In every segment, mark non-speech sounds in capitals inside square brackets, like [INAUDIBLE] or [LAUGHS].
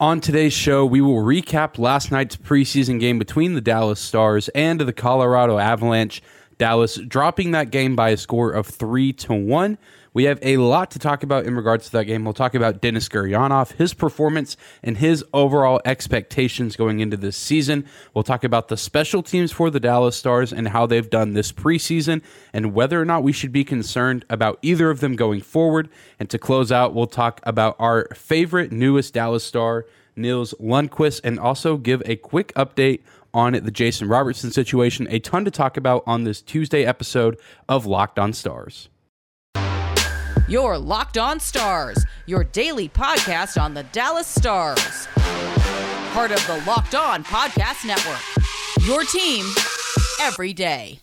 On today's show, we will recap last night's preseason game between the Dallas Stars and the Colorado Avalanche. Dallas dropping that game by a score of 3 to 1. We have a lot to talk about in regards to that game. We'll talk about Denis Gurianov, his performance, and his overall expectations going into this season. We'll talk about the special teams for the Dallas Stars and how they've done this preseason and whether or not we should be concerned about either of them going forward. And to close out, we'll talk about our favorite newest Dallas Star, Nils Lundkvist, and also give a quick update on the Jason Robertson situation. A ton to talk about on this Tuesday episode of Locked On Stars. Your Locked On Stars, your daily podcast on the Dallas Stars. Part of the Locked On Podcast Network. Your team every day.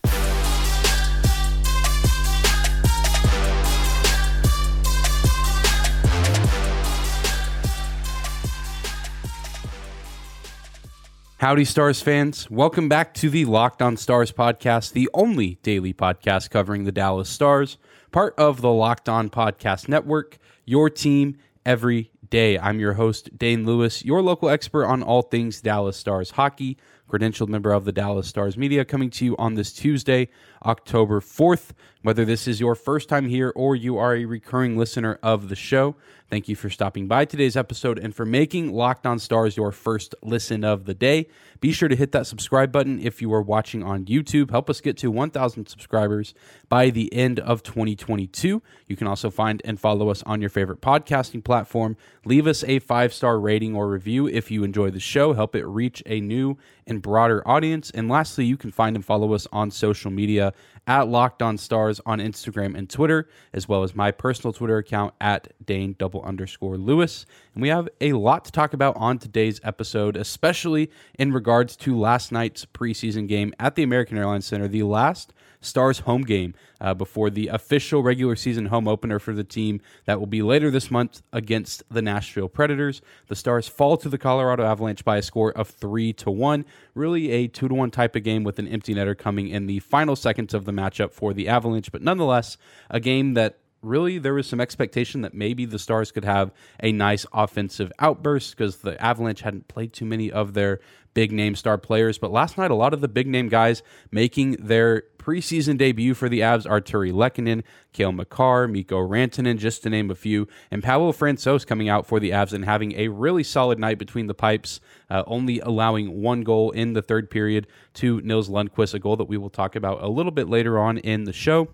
Howdy, Stars fans. Welcome back to the Locked On Stars podcast, the only daily podcast covering the Dallas Stars, part of the Locked On Podcast Network, your team every day. I'm your host, Dane Lewis, your local expert on all things Dallas Stars hockey, credentialed member of the Dallas Stars media, coming to you on this Tuesday, October 4th. Whether this is your first time here or you are a recurring listener of the show, Thank you for stopping by today's episode and for making Locked On Stars your first listen of the day. Be sure to hit that subscribe button if you are watching on YouTube. Help us get to 1,000 subscribers by the end of 2022. You can also find and follow us on your favorite podcasting platform. Leave us a five star rating or review if you enjoy the show. Help it reach a new and broader audience. And lastly, you can find and follow us on social media at Locked On Stars on Instagram and Twitter, as well as my personal Twitter account at Dane double underscore Lewis. And we have a lot to talk about on today's episode, especially in regards to last night's preseason game at the American Airlines Center, the last Stars home game uh, before the official regular season home opener for the team that will be later this month against the Nashville Predators. The Stars fall to the Colorado Avalanche by a score of three to one. Really a two to one type of game with an empty netter coming in the final seconds of the matchup for the Avalanche, but nonetheless a game that really there was some expectation that maybe the Stars could have a nice offensive outburst because the Avalanche hadn't played too many of their big name star players. But last night, a lot of the big name guys making their preseason debut for the Avs Artturi Lehkonen, Cale Makar, Mikko Rantanen, just to name a few, and Pavel Francouz coming out for the Avs and having a really solid night between the pipes, uh, only allowing one goal in the third period to Nils Lundkvist, a goal that we will talk about a little bit later on in the show.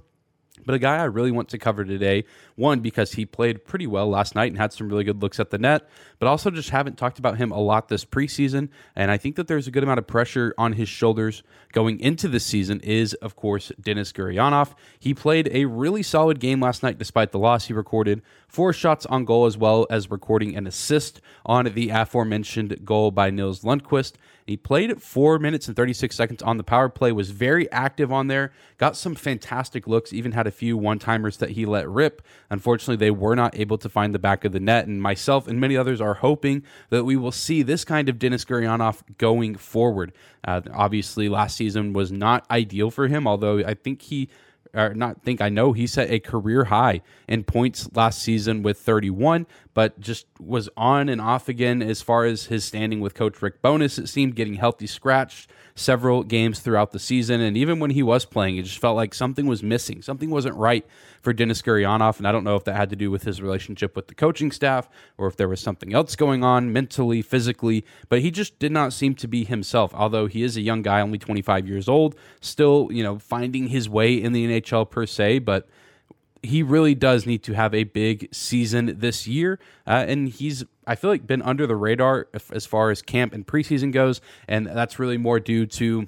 But a guy I really want to cover today, one, because he played pretty well last night and had some really good looks at the net, but also just haven't talked about him a lot this preseason. And I think that there's a good amount of pressure on his shoulders going into this season, is, of course, Denis Gurianov. He played a really solid game last night despite the loss. He recorded four shots on goal as well as recording an assist on the aforementioned goal by Nils Lundkvist. He played four minutes and 36 seconds on the power play, was very active on there, got some fantastic looks, even had a few one timers that he let rip. Unfortunately, they were not able to find the back of the net. And myself and many others are hoping that we will see this kind of Denis Gurianov going forward. Uh, obviously, last season was not ideal for him, although I think he or not think I know he set a career high in points last season with 31, but just was on and off again as far as his standing with Coach Rick Bowness It seemed getting healthy scratched several games throughout the season, and even when he was playing, it just felt like something was missing. Something wasn't right for Denis Gurianov, and I don't know if that had to do with his relationship with the coaching staff or if there was something else going on mentally, physically, but he just did not seem to be himself. Although he is a young guy, only 25 years old, still you know finding his way in the NHL per se, but he really does need to have a big season this year, uh, and he's I feel like been under the radar as far as camp and preseason goes, and that's really more due to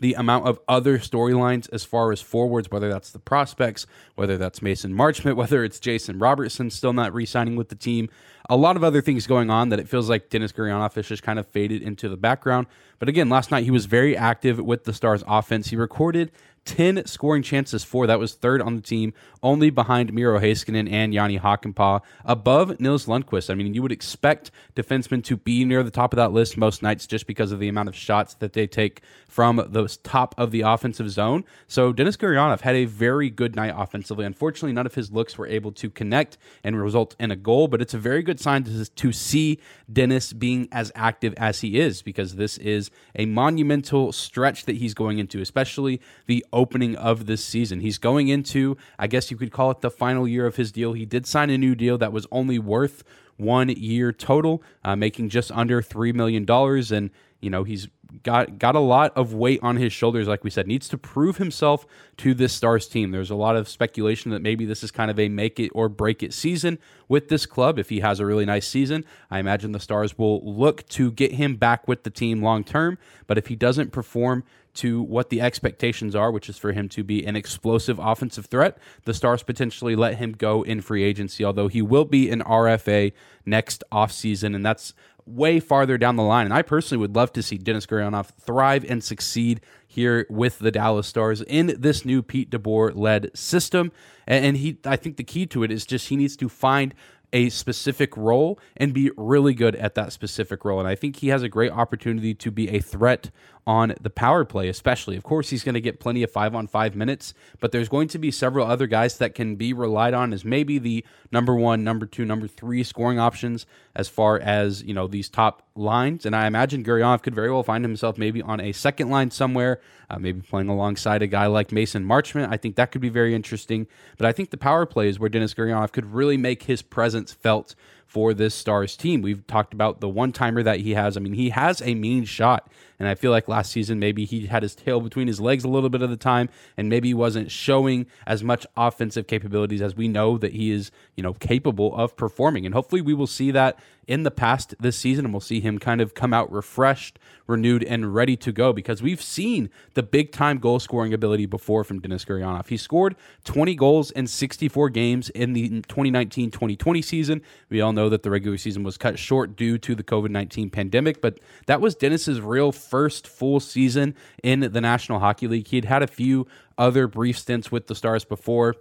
the amount of other storylines as far as forwards, whether that's the prospects, whether that's Mason Marchment, [LAUGHS] whether it's Jason Robertson still not re signing with the team. A lot of other things going on that it feels like Denis Gurianov has just kind of faded into the background. But again, last night he was very active with the Stars offense. He recorded 10 scoring chances for. That was third on the team, only behind Miro Heiskanen and Jani Hakanpää, above Nils Lundkvist. I mean, you would expect defensemen to be near the top of that list most nights just because of the amount of shots that they take from the top of the offensive zone. So Denis Gurianov had a very good night offensively. Unfortunately, none of his looks were able to connect and result in a goal, but it's a very good sign to, to see Denis being as active as he is because this is a monumental stretch that he's going into, especially the opening of this season. He's going into, I guess you could call it the final year of his deal. He did sign a new deal that was only worth one year total, uh, making just under $3 million. And, you know, he's got got a lot of weight on his shoulders like we said needs to prove himself to this stars team there's a lot of speculation that maybe this is kind of a make it or break it season with this club if he has a really nice season i imagine the stars will look to get him back with the team long term but if he doesn't perform to what the expectations are, which is for him to be an explosive offensive threat. The Stars potentially let him go in free agency, although he will be an RFA next offseason, and that's way farther down the line. And I personally would love to see Denis Gurianov thrive and succeed here with the Dallas Stars in this new Pete DeBoer led system. And he, I think the key to it is just he needs to find a specific role and be really good at that specific role. And I think he has a great opportunity to be a threat on the power play, especially. Of course, he's going to get plenty of five on five minutes, but there's going to be several other guys that can be relied on as maybe the number one, number two, number three scoring options as far as, you know, these top lines. And I imagine Gurianov could very well find himself maybe on a second line somewhere, uh, maybe playing alongside a guy like Mason Marchment. I think that could be very interesting. But I think the power play is where Denis Gurianov could really make his presence felt for this Stars team. We've talked about the one timer that he has. I mean, he has a mean shot. And I feel like last season, maybe he had his tail between his legs a little bit of the time, and maybe he wasn't showing as much offensive capabilities as we know that he is, you know, capable of performing. And hopefully we will see that in the past this season, and we'll see him kind of come out refreshed, renewed, and ready to go because we've seen the big time goal scoring ability before from Denis Gurianov. He scored 20 goals in 64 games in the 2019 2020 season. We all know that the regular season was cut short due to the COVID 19 pandemic, but that was Denis's real first full season in the National Hockey League. He had had a few other brief stints with the Stars before.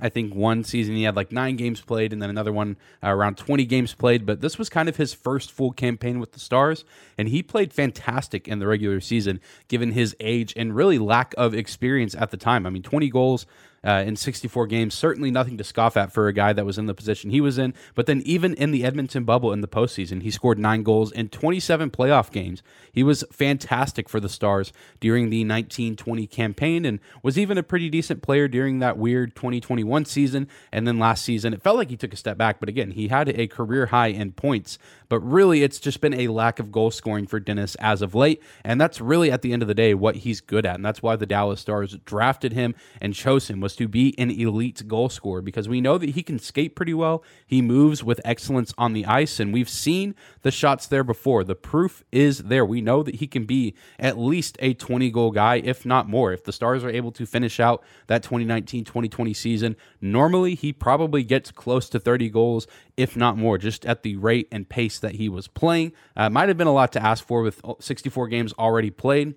I think one season he had like nine games played, and then another one uh, around 20 games played. But this was kind of his first full campaign with the Stars, and he played fantastic in the regular season, given his age and really lack of experience at the time. I mean, 20 goals, uh, in 64 games. Certainly nothing to scoff at for a guy that was in the position he was in. But then, even in the Edmonton bubble in the postseason, he scored nine goals in 27 playoff games. He was fantastic for the Stars during the 1920 campaign and was even a pretty decent player during that weird 2021 season. And then last season, it felt like he took a step back. But again, he had a career high in points. But really, it's just been a lack of goal scoring for Denis as of late. And that's really, at the end of the day, what he's good at. And that's why the Dallas Stars drafted him and chose him was to be an elite goal scorer because we know that he can skate pretty well. He moves with excellence on the ice, and we've seen the shots there before. The proof is there. We know that he can be at least a 20 goal guy, if not more. If the Stars are able to finish out that 2019 2020 season, normally he probably gets close to 30 goals, if not more, just at the rate and pace that he was playing. Uh, might have been a lot to ask for with 64 games already played.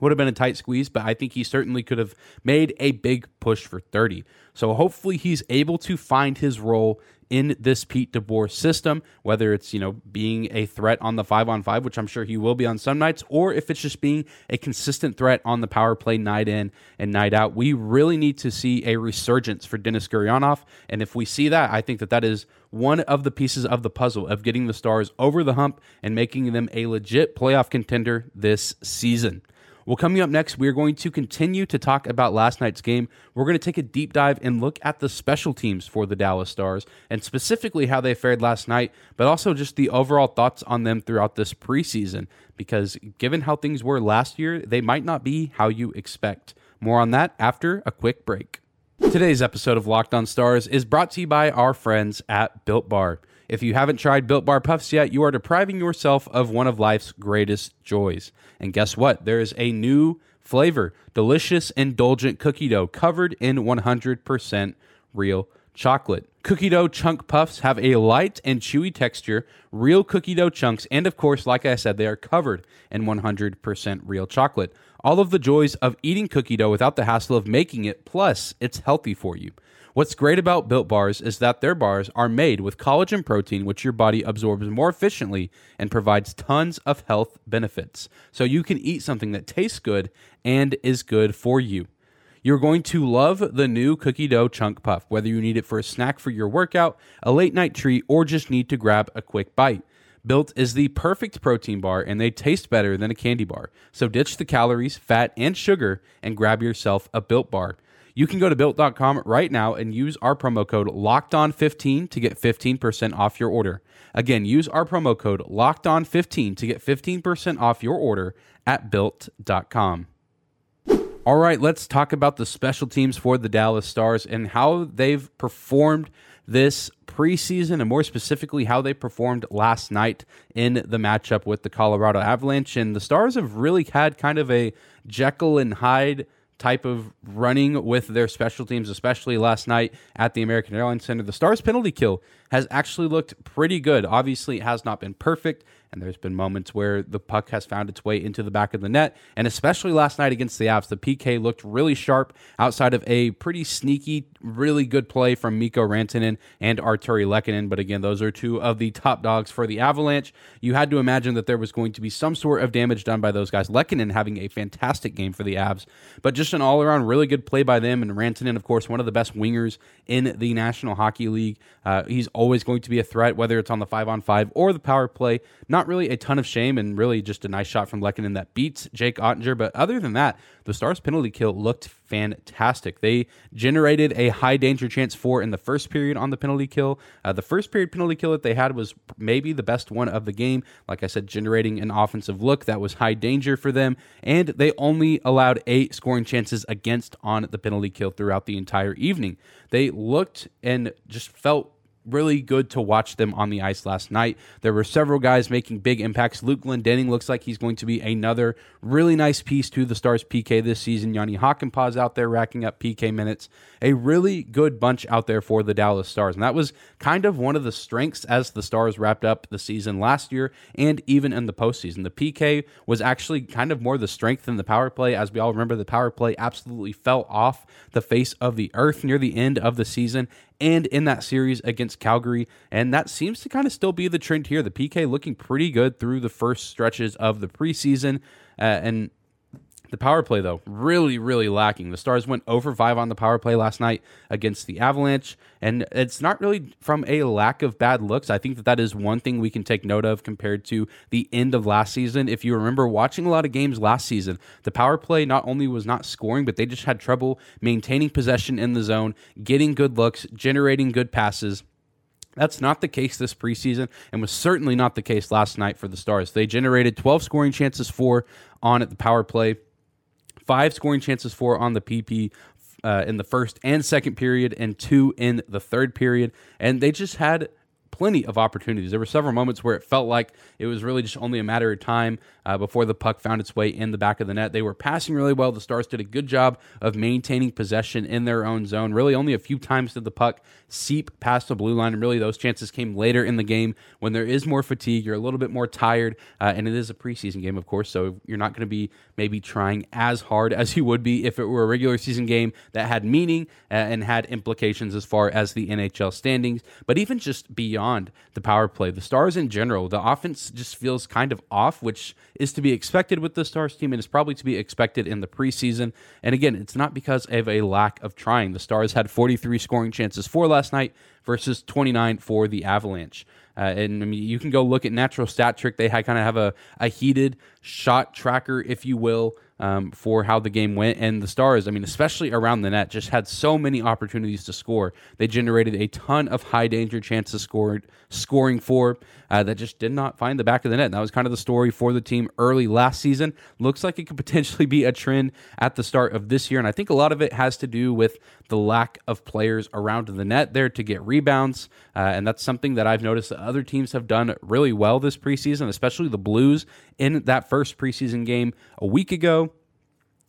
Would have been a tight squeeze, but I think he certainly could have made a big push for 30. So hopefully he's able to find his role in this Pete DeBoer system, whether it's, you know, being a threat on the five on five, which I'm sure he will be on some nights, or if it's just being a consistent threat on the power play night in and night out. We really need to see a resurgence for Denis Gurianov. And if we see that, I think that that is one of the pieces of the puzzle of getting the Stars over the hump and making them a legit playoff contender this season. Well, coming up next, we are going to continue to talk about last night's game. We're going to take a deep dive and look at the special teams for the Dallas Stars and specifically how they fared last night, but also just the overall thoughts on them throughout this preseason. Because given how things were last year, they might not be how you expect. More on that after a quick break. Today's episode of Locked On Stars is brought to you by our friends at Built Bar. If you haven't tried Built Bar Puffs yet, you are depriving yourself of one of life's greatest joys. And guess what? There is a new flavor delicious, indulgent cookie dough covered in 100% real chocolate. Cookie dough chunk puffs have a light and chewy texture, real cookie dough chunks, and of course, like I said, they are covered in 100% real chocolate. All of the joys of eating cookie dough without the hassle of making it, plus, it's healthy for you. What's great about Built Bars is that their bars are made with collagen protein, which your body absorbs more efficiently and provides tons of health benefits. So you can eat something that tastes good and is good for you. You're going to love the new cookie dough chunk puff, whether you need it for a snack for your workout, a late night treat, or just need to grab a quick bite. Built is the perfect protein bar and they taste better than a candy bar. So ditch the calories, fat, and sugar and grab yourself a Built bar. You can go to built.com right now and use our promo code locked on 15 to get 15% off your order. Again, use our promo code locked on 15 to get 15% off your order at built.com. All right, let's talk about the special teams for the Dallas Stars and how they've performed this preseason and more specifically how they performed last night in the matchup with the Colorado Avalanche. And the Stars have really had kind of a Jekyll and Hyde type of running with their special teams, especially last night at the American Airlines Center. The Stars penalty kill has actually looked pretty good. Obviously, it has not been perfect, and there's been moments where the puck has found its way into the back of the net. And especially last night against the Avs, the PK looked really sharp outside of a pretty sneaky, really good play from Mikko Rantanen and Artturi Lehkonen. But again, those are two of the top dogs for the Avalanche. You had to imagine that there was going to be some sort of damage done by those guys. Lehkonen having a fantastic game for the Avs, but just an all around really good play by them. And Rantanen, of course, one of the best wingers in the National Hockey League. Uh, he's always going to be a threat, whether it's on the five on five or the power play. Not really a ton of shame, and really just a nice shot from Lehkonen that beats Jake Oettinger. But other than that, the Stars' penalty kill looked fantastic. They generated a high danger chance for in the first period on the penalty kill. Uh, the first period penalty kill that they had was maybe the best one of the game. Like I said, generating an offensive look that was high danger for them, and they only allowed eight scoring chances against on the penalty kill throughout the entire evening. They looked and just felt really good to watch them on the ice last night. There were several guys making big impacts. Luke Glendening looks like he's going to be another really nice piece to the Stars PK this season. Jani Hakanpää's out there racking up PK minutes. A really good bunch out there for the Dallas Stars. And that was kind of one of the strengths as the Stars wrapped up the season last year and even in the postseason. The PK was actually kind of more the strength than the power play. As we all remember, the power play absolutely fell off the face of the earth near the end of the season and in that series against Calgary. And that seems to kind of still be the trend here. The PK looking pretty good through the first stretches of the preseason. Uh, and the power play, though, really, really lacking. The Stars went over 5 on the power play last night against the Avalanche, and it's not really from a lack of bad looks. I think that that is one thing we can take note of compared to the end of last season. If you remember watching a lot of games last season, the power play not only was not scoring, but they just had trouble maintaining possession in the zone, getting good looks, generating good passes. That's not the case this preseason, and was certainly not the case last night for the Stars. They generated 12 scoring chances for on at the power play five scoring chances for on the PP uh, in the first and second period, and two in the third period. And they just had plenty of opportunities. There were several moments where it felt like it was really just only a matter of time uh, before the puck found its way in the back of the net. They were passing really well. The Stars did a good job of maintaining possession in their own zone. Really, only a few times did the puck seep past the blue line, and really those chances came later in the game when there is more fatigue. You're a little bit more tired, uh, and it is a preseason game, of course, so you're not going to be maybe trying as hard as you would be if it were a regular season game that had meaning uh, and had implications as far as the NHL standings. But even just beyond the power play, the Stars in general, the offense just feels kind of off, which is to be expected with the Stars team and is probably to be expected in the preseason. And again, it's not because of a lack of trying. The Stars had 43 scoring chances for last night versus 29 for the Avalanche. Uh, and I mean, you can go look at Natural Stat Trick. They kind of have a, a heated shot tracker, if you will, um, for how the game went. And the Stars, I mean, especially around the net, just had so many opportunities to score. They generated a ton of high danger chances scored, scoring for uh, that just did not find the back of the net. And that was kind of the story for the team early last season. Looks like it could [LAUGHS] potentially be a trend at the start of this year. And I think a lot of it has to do with the lack of players around the net there to get rebounds. Uh, and that's something that I've noticed that other teams have done really well this preseason, especially the Blues in that first preseason game a week ago.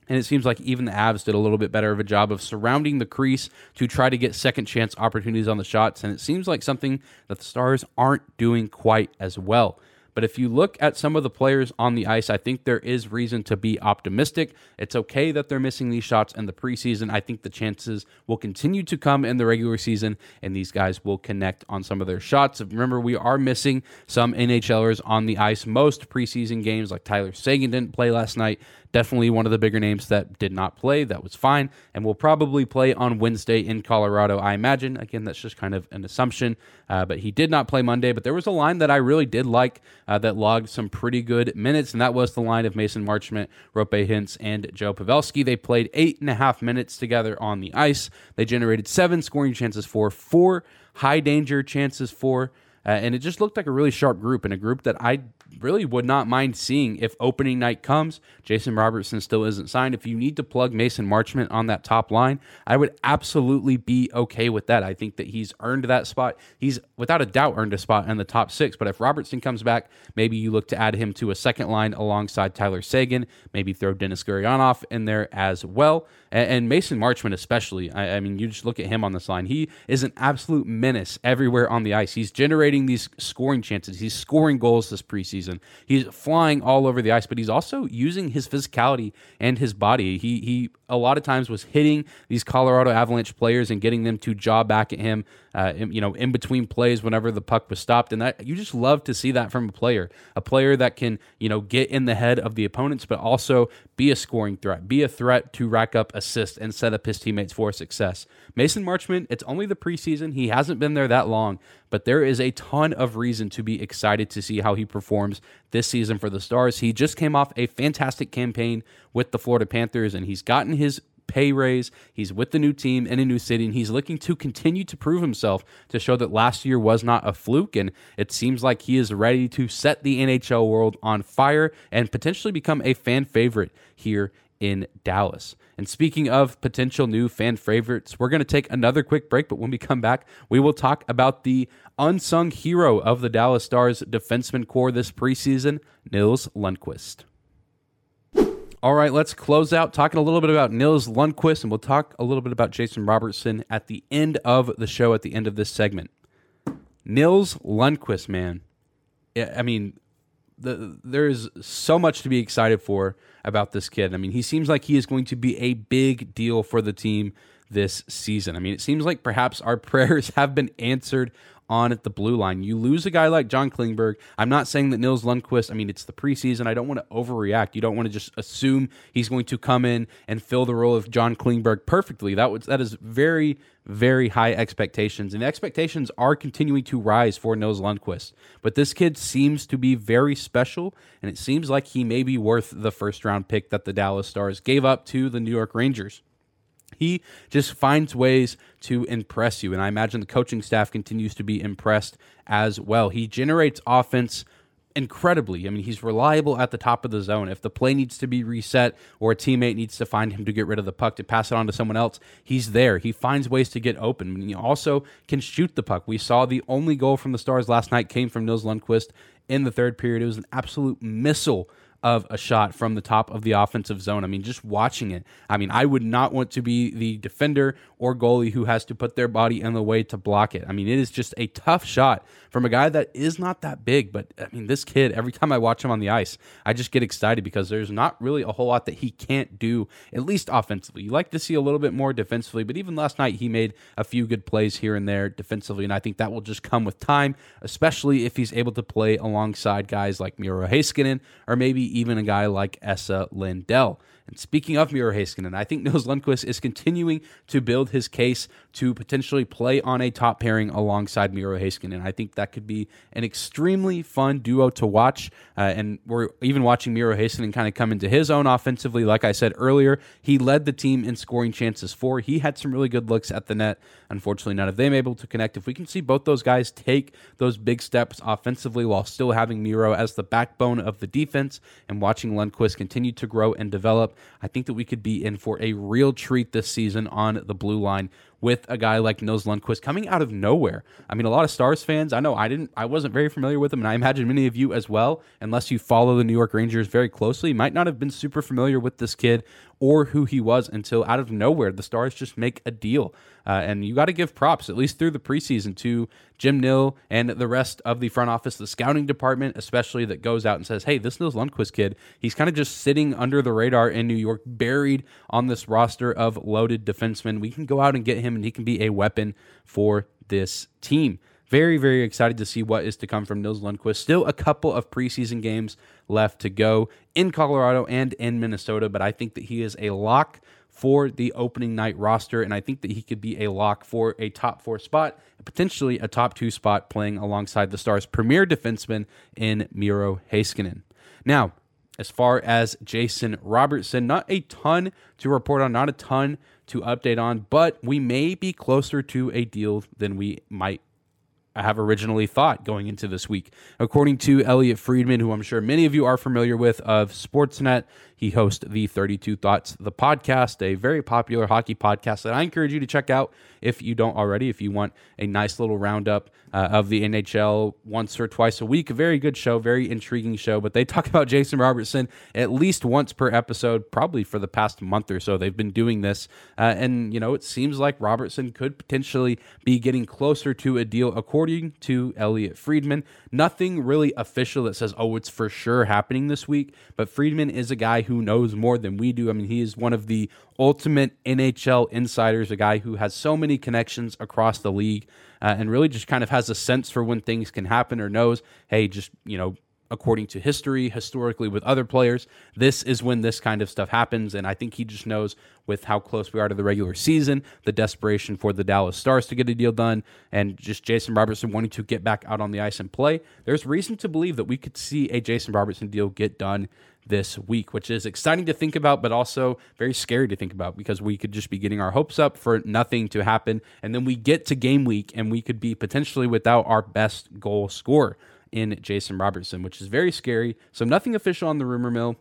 And it seems like even the Avs did a little bit better of a job of surrounding the crease to try to get second chance opportunities on the shots. And it seems like something that the Stars aren't doing quite as well. But if you look at some of the players on the ice, I think there is reason to be optimistic. It's okay that they're missing these shots in the preseason. I think the chances will continue to come in the regular season, and these guys will connect on some of their shots. Remember, we are missing some NHLers on the ice. Most preseason games, like Tyler Seguin didn't play last night. Definitely one of the bigger names that did not play. That was fine, and will probably play on Wednesday in Colorado, I imagine. Again, that's just kind of an assumption, uh, but he did not play Monday. But there was a line that I really did like uh, that logged some pretty good minutes, and that was the line of Mason Marchment, Roope Hintz, and Joe Pavelski. They played eight and a half minutes together on the ice. They generated seven scoring chances for four high danger chances for. Uh, and it just looked like a really sharp group and a group that I really would not mind seeing if opening night comes. Jason Robertson still isn't signed. If you need to plug Mason Marchment on that top line, I would absolutely be okay with that. I think that he's earned that spot. He's without a doubt earned a spot in the top six. But if Robertson comes back, maybe you look to add him to a second line alongside Tyler Seguin. Maybe throw Denis Gurianov in there as well. And, and Mason Marchment especially. I, I mean, you just look at him on this line. He is an absolute menace everywhere on the ice. He's generating these scoring chances. He's scoring goals this preseason. He's flying all over the ice, but he's also using his physicality and his body. He he a lot of times was hitting these Colorado Avalanche players and getting them to jaw back at him. Uh, in, you know, in between plays whenever the puck was stopped, and that you just love to see that from a player, a player that can you know get in the head of the opponents, but also be a scoring threat, be a threat to rack up assists and set up his teammates for success. Mason Marchment, it's only the preseason; he hasn't been there that long, but there is a ton of reason to be excited to see how he performs this season for the Stars. He just came off a fantastic campaign with the Florida Panthers, and he's gotten his pay raise. He's with the new team in a new city, and he's looking to continue to prove himself to show that last year was not a fluke. And it seems like he is ready to set the NHL world on fire and potentially become a fan favorite here in Dallas. And speaking of potential new fan favorites, we're going to take another quick break, but when we come back, we will talk about the unsung hero of the Dallas Stars defenseman core this preseason, Nils Lundkvist. All right, let's close out talking a little bit about Nils Lundkvist, and we'll talk a little bit about Jason Robertson at the end of the show, at the end of this segment. Nils Lundkvist, man. I mean, the, there is so much to be excited for about this kid. I mean, he seems like he is going to be a big deal for the team this season. I mean, it seems like perhaps our [LAUGHS] prayers have been answered on at the blue line. You lose a guy like John Klingberg. I'm not saying that Nils Lundkvist, I mean, it's the preseason. I don't want to overreact. You don't want to just assume he's going to come in and fill the role of John Klingberg perfectly. That was that is very very high expectations, and expectations are continuing to rise for Nils Lundkvist. But this kid seems to be very special, and it seems like he may be worth the first round pick that the Dallas Stars gave up to the New York Rangers. He just finds ways to impress you. And I imagine the coaching staff continues to be impressed as well. He generates offense incredibly. I mean, he's reliable at the top of the zone. If the play needs to be reset or a teammate needs to find him to get rid of the puck to pass it on to someone else, he's there. He finds ways to get open. And He also can shoot the puck. We saw the only goal from the Stars last night came from Nils Lundkvist in the third period. It was an absolute missile of a shot from the top of the offensive zone. I mean, just watching it, I mean, I would not want to be the defender or goalie who has to put their body in the way to block it. I mean, it is just a tough shot from a guy that is not that big. But I mean, this kid, every time I watch him on the ice, I just get excited because there's not really a whole lot that he can't do, at least offensively. You like to see a little bit more defensively, but even last night, he made a few good plays here and there defensively. And I think that will just come with time, especially if he's able to play alongside guys like Miro Heiskanen or maybe even a guy like Esa Lindell. And speaking of Miro Heiskanen, I think Nils Lundkvist is continuing to build his case to potentially play on a top pairing alongside Miro Heiskanen. And i think that could be an extremely fun duo to watch. Uh, and we're even watching Miro Heiskanen kind of come into his own offensively. Like I said earlier, he led the team in scoring chances for. He had some really good looks at the net. Unfortunately, none of them able to connect. If we can see both those guys take those big steps offensively while still having Miro as the backbone of the defense and watching Lundkvist continue to grow and develop, I think that we could be in for a real treat this season on the blue line with a guy like Nils Lundkvist coming out of nowhere. I mean, a lot of Stars fans, I know I didn't, I wasn't very familiar with him, and I imagine many of you as well, unless you follow the New York Rangers very closely, might not have been super familiar with this kid or who he was until out of nowhere the Stars just make a deal. Uh, and you got to give props, at least through the preseason, to Jim Nill and the rest of the front office, the scouting department, especially that goes out and says, hey, this Nils Lundkvist kid, he's kind of just sitting under the radar in New York, buried on this roster of loaded defensemen. We can go out and get him, and he can be a weapon for this team. very, very excited to see what is to come from Nils Lundkvist. Still a couple of preseason games left to go in Colorado and in Minnesota, but I think that he is a lock for the opening night roster, and I think that he could be a lock for a top four spot, potentially a top two spot, playing alongside the Stars' premier defenseman in Miro Heiskanen. Now, as far as Jason Robertson, not a ton to report on, not a ton to update on, but we may be closer to a deal than we might have originally thought going into this week. According to Elliotte Friedman, who I'm sure many of you are familiar with of Sportsnet, he hosts the 32 Thoughts, the podcast, a very popular hockey podcast that I encourage you to check out if you don't already. If you want a nice little roundup uh, of the NHL once or twice a week, a very good show, very intriguing show. But they talk [LAUGHS] about Jason Robertson at least once per episode, probably for the past month or so. They've been doing this. Uh, and, you know, it seems like Robertson could potentially be getting closer to a deal, according to Elliotte Friedman. Nothing really official that says, oh, it's for sure happening this week. But Friedman is a guy who knows more than we do. I mean, he is one of the ultimate NHL insiders, a guy who has so many connections across the league uh, and really just kind of has a sense for when things can happen or knows, hey, just, you know, according to history, historically with other players, this is when this kind of stuff happens. And I think he just knows with how close we are to the regular season, the desperation for the Dallas Stars to get a deal done, and just Jason Robertson wanting to get back out on the ice and play. There's reason to believe that we could see a Jason Robertson deal get done this week, which is exciting to think about, but also very scary to think about because we could just be getting our hopes up for nothing to happen. And then we get to game week and we could be potentially without our best goal scorer in Jason Robertson, which is very scary. So nothing official on the rumor mill.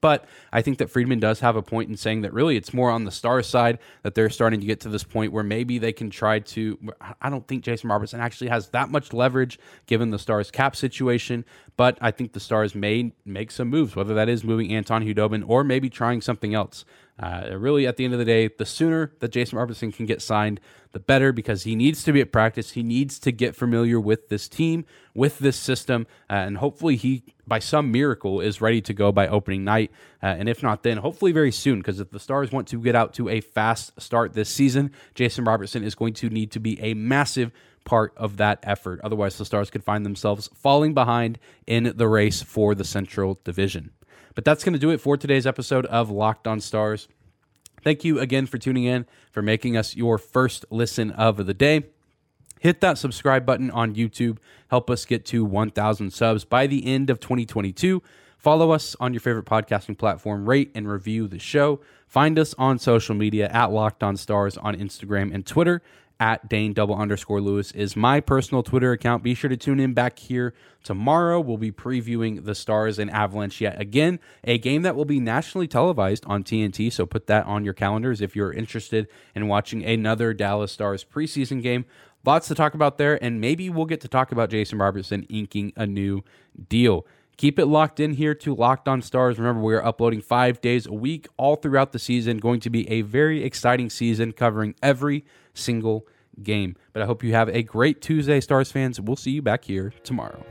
But I think that Friedman does have a point in saying that really it's more on the star side that they're starting to get to this point where maybe they can try to. I don't think Jason Robertson actually has that much leverage given the Stars cap situation, but I think the Stars may make some moves, whether that is moving Anton Khudobin or maybe trying something else. Uh, really, at the end of the day, the sooner that Jason Robertson can get signed, the better because he needs to be at practice. He needs to get familiar with this team, with this system, uh, and hopefully he, by some miracle, is ready to go by opening night. Uh, and if not, then hopefully very soon because if the Stars want to get out to a fast start this season, Jason Robertson is going to need to be a massive part of that effort. Otherwise, the Stars could find themselves falling behind in the race for the Central Division. But that's going to do it for today's episode of Locked on Stars. Thank you again for tuning in, for making us your first listen of the day. Hit that subscribe button on YouTube. Help us get to 1,000 subs by the end of 2022. Follow us on your favorite podcasting platform. Rate and review the show. Find us on social media at Locked On Stars on Instagram and Twitter at Dane double underscore Lewis is my personal Twitter account. Be sure to tune in back here tomorrow. We'll be previewing the Stars and Avalanche yet again, a game that will be nationally televised on TNT. So put that on your calendars if you're interested in watching another Dallas Stars preseason game. Lots to talk about there, and maybe we'll get to talk about Jason Robertson inking a new deal. Keep it locked in here to Locked On Stars. Remember, we are uploading five days a week all throughout the season. Going to be a very exciting season covering every single game. But I hope you have a great Tuesday, Stars fans. We'll see you back here tomorrow.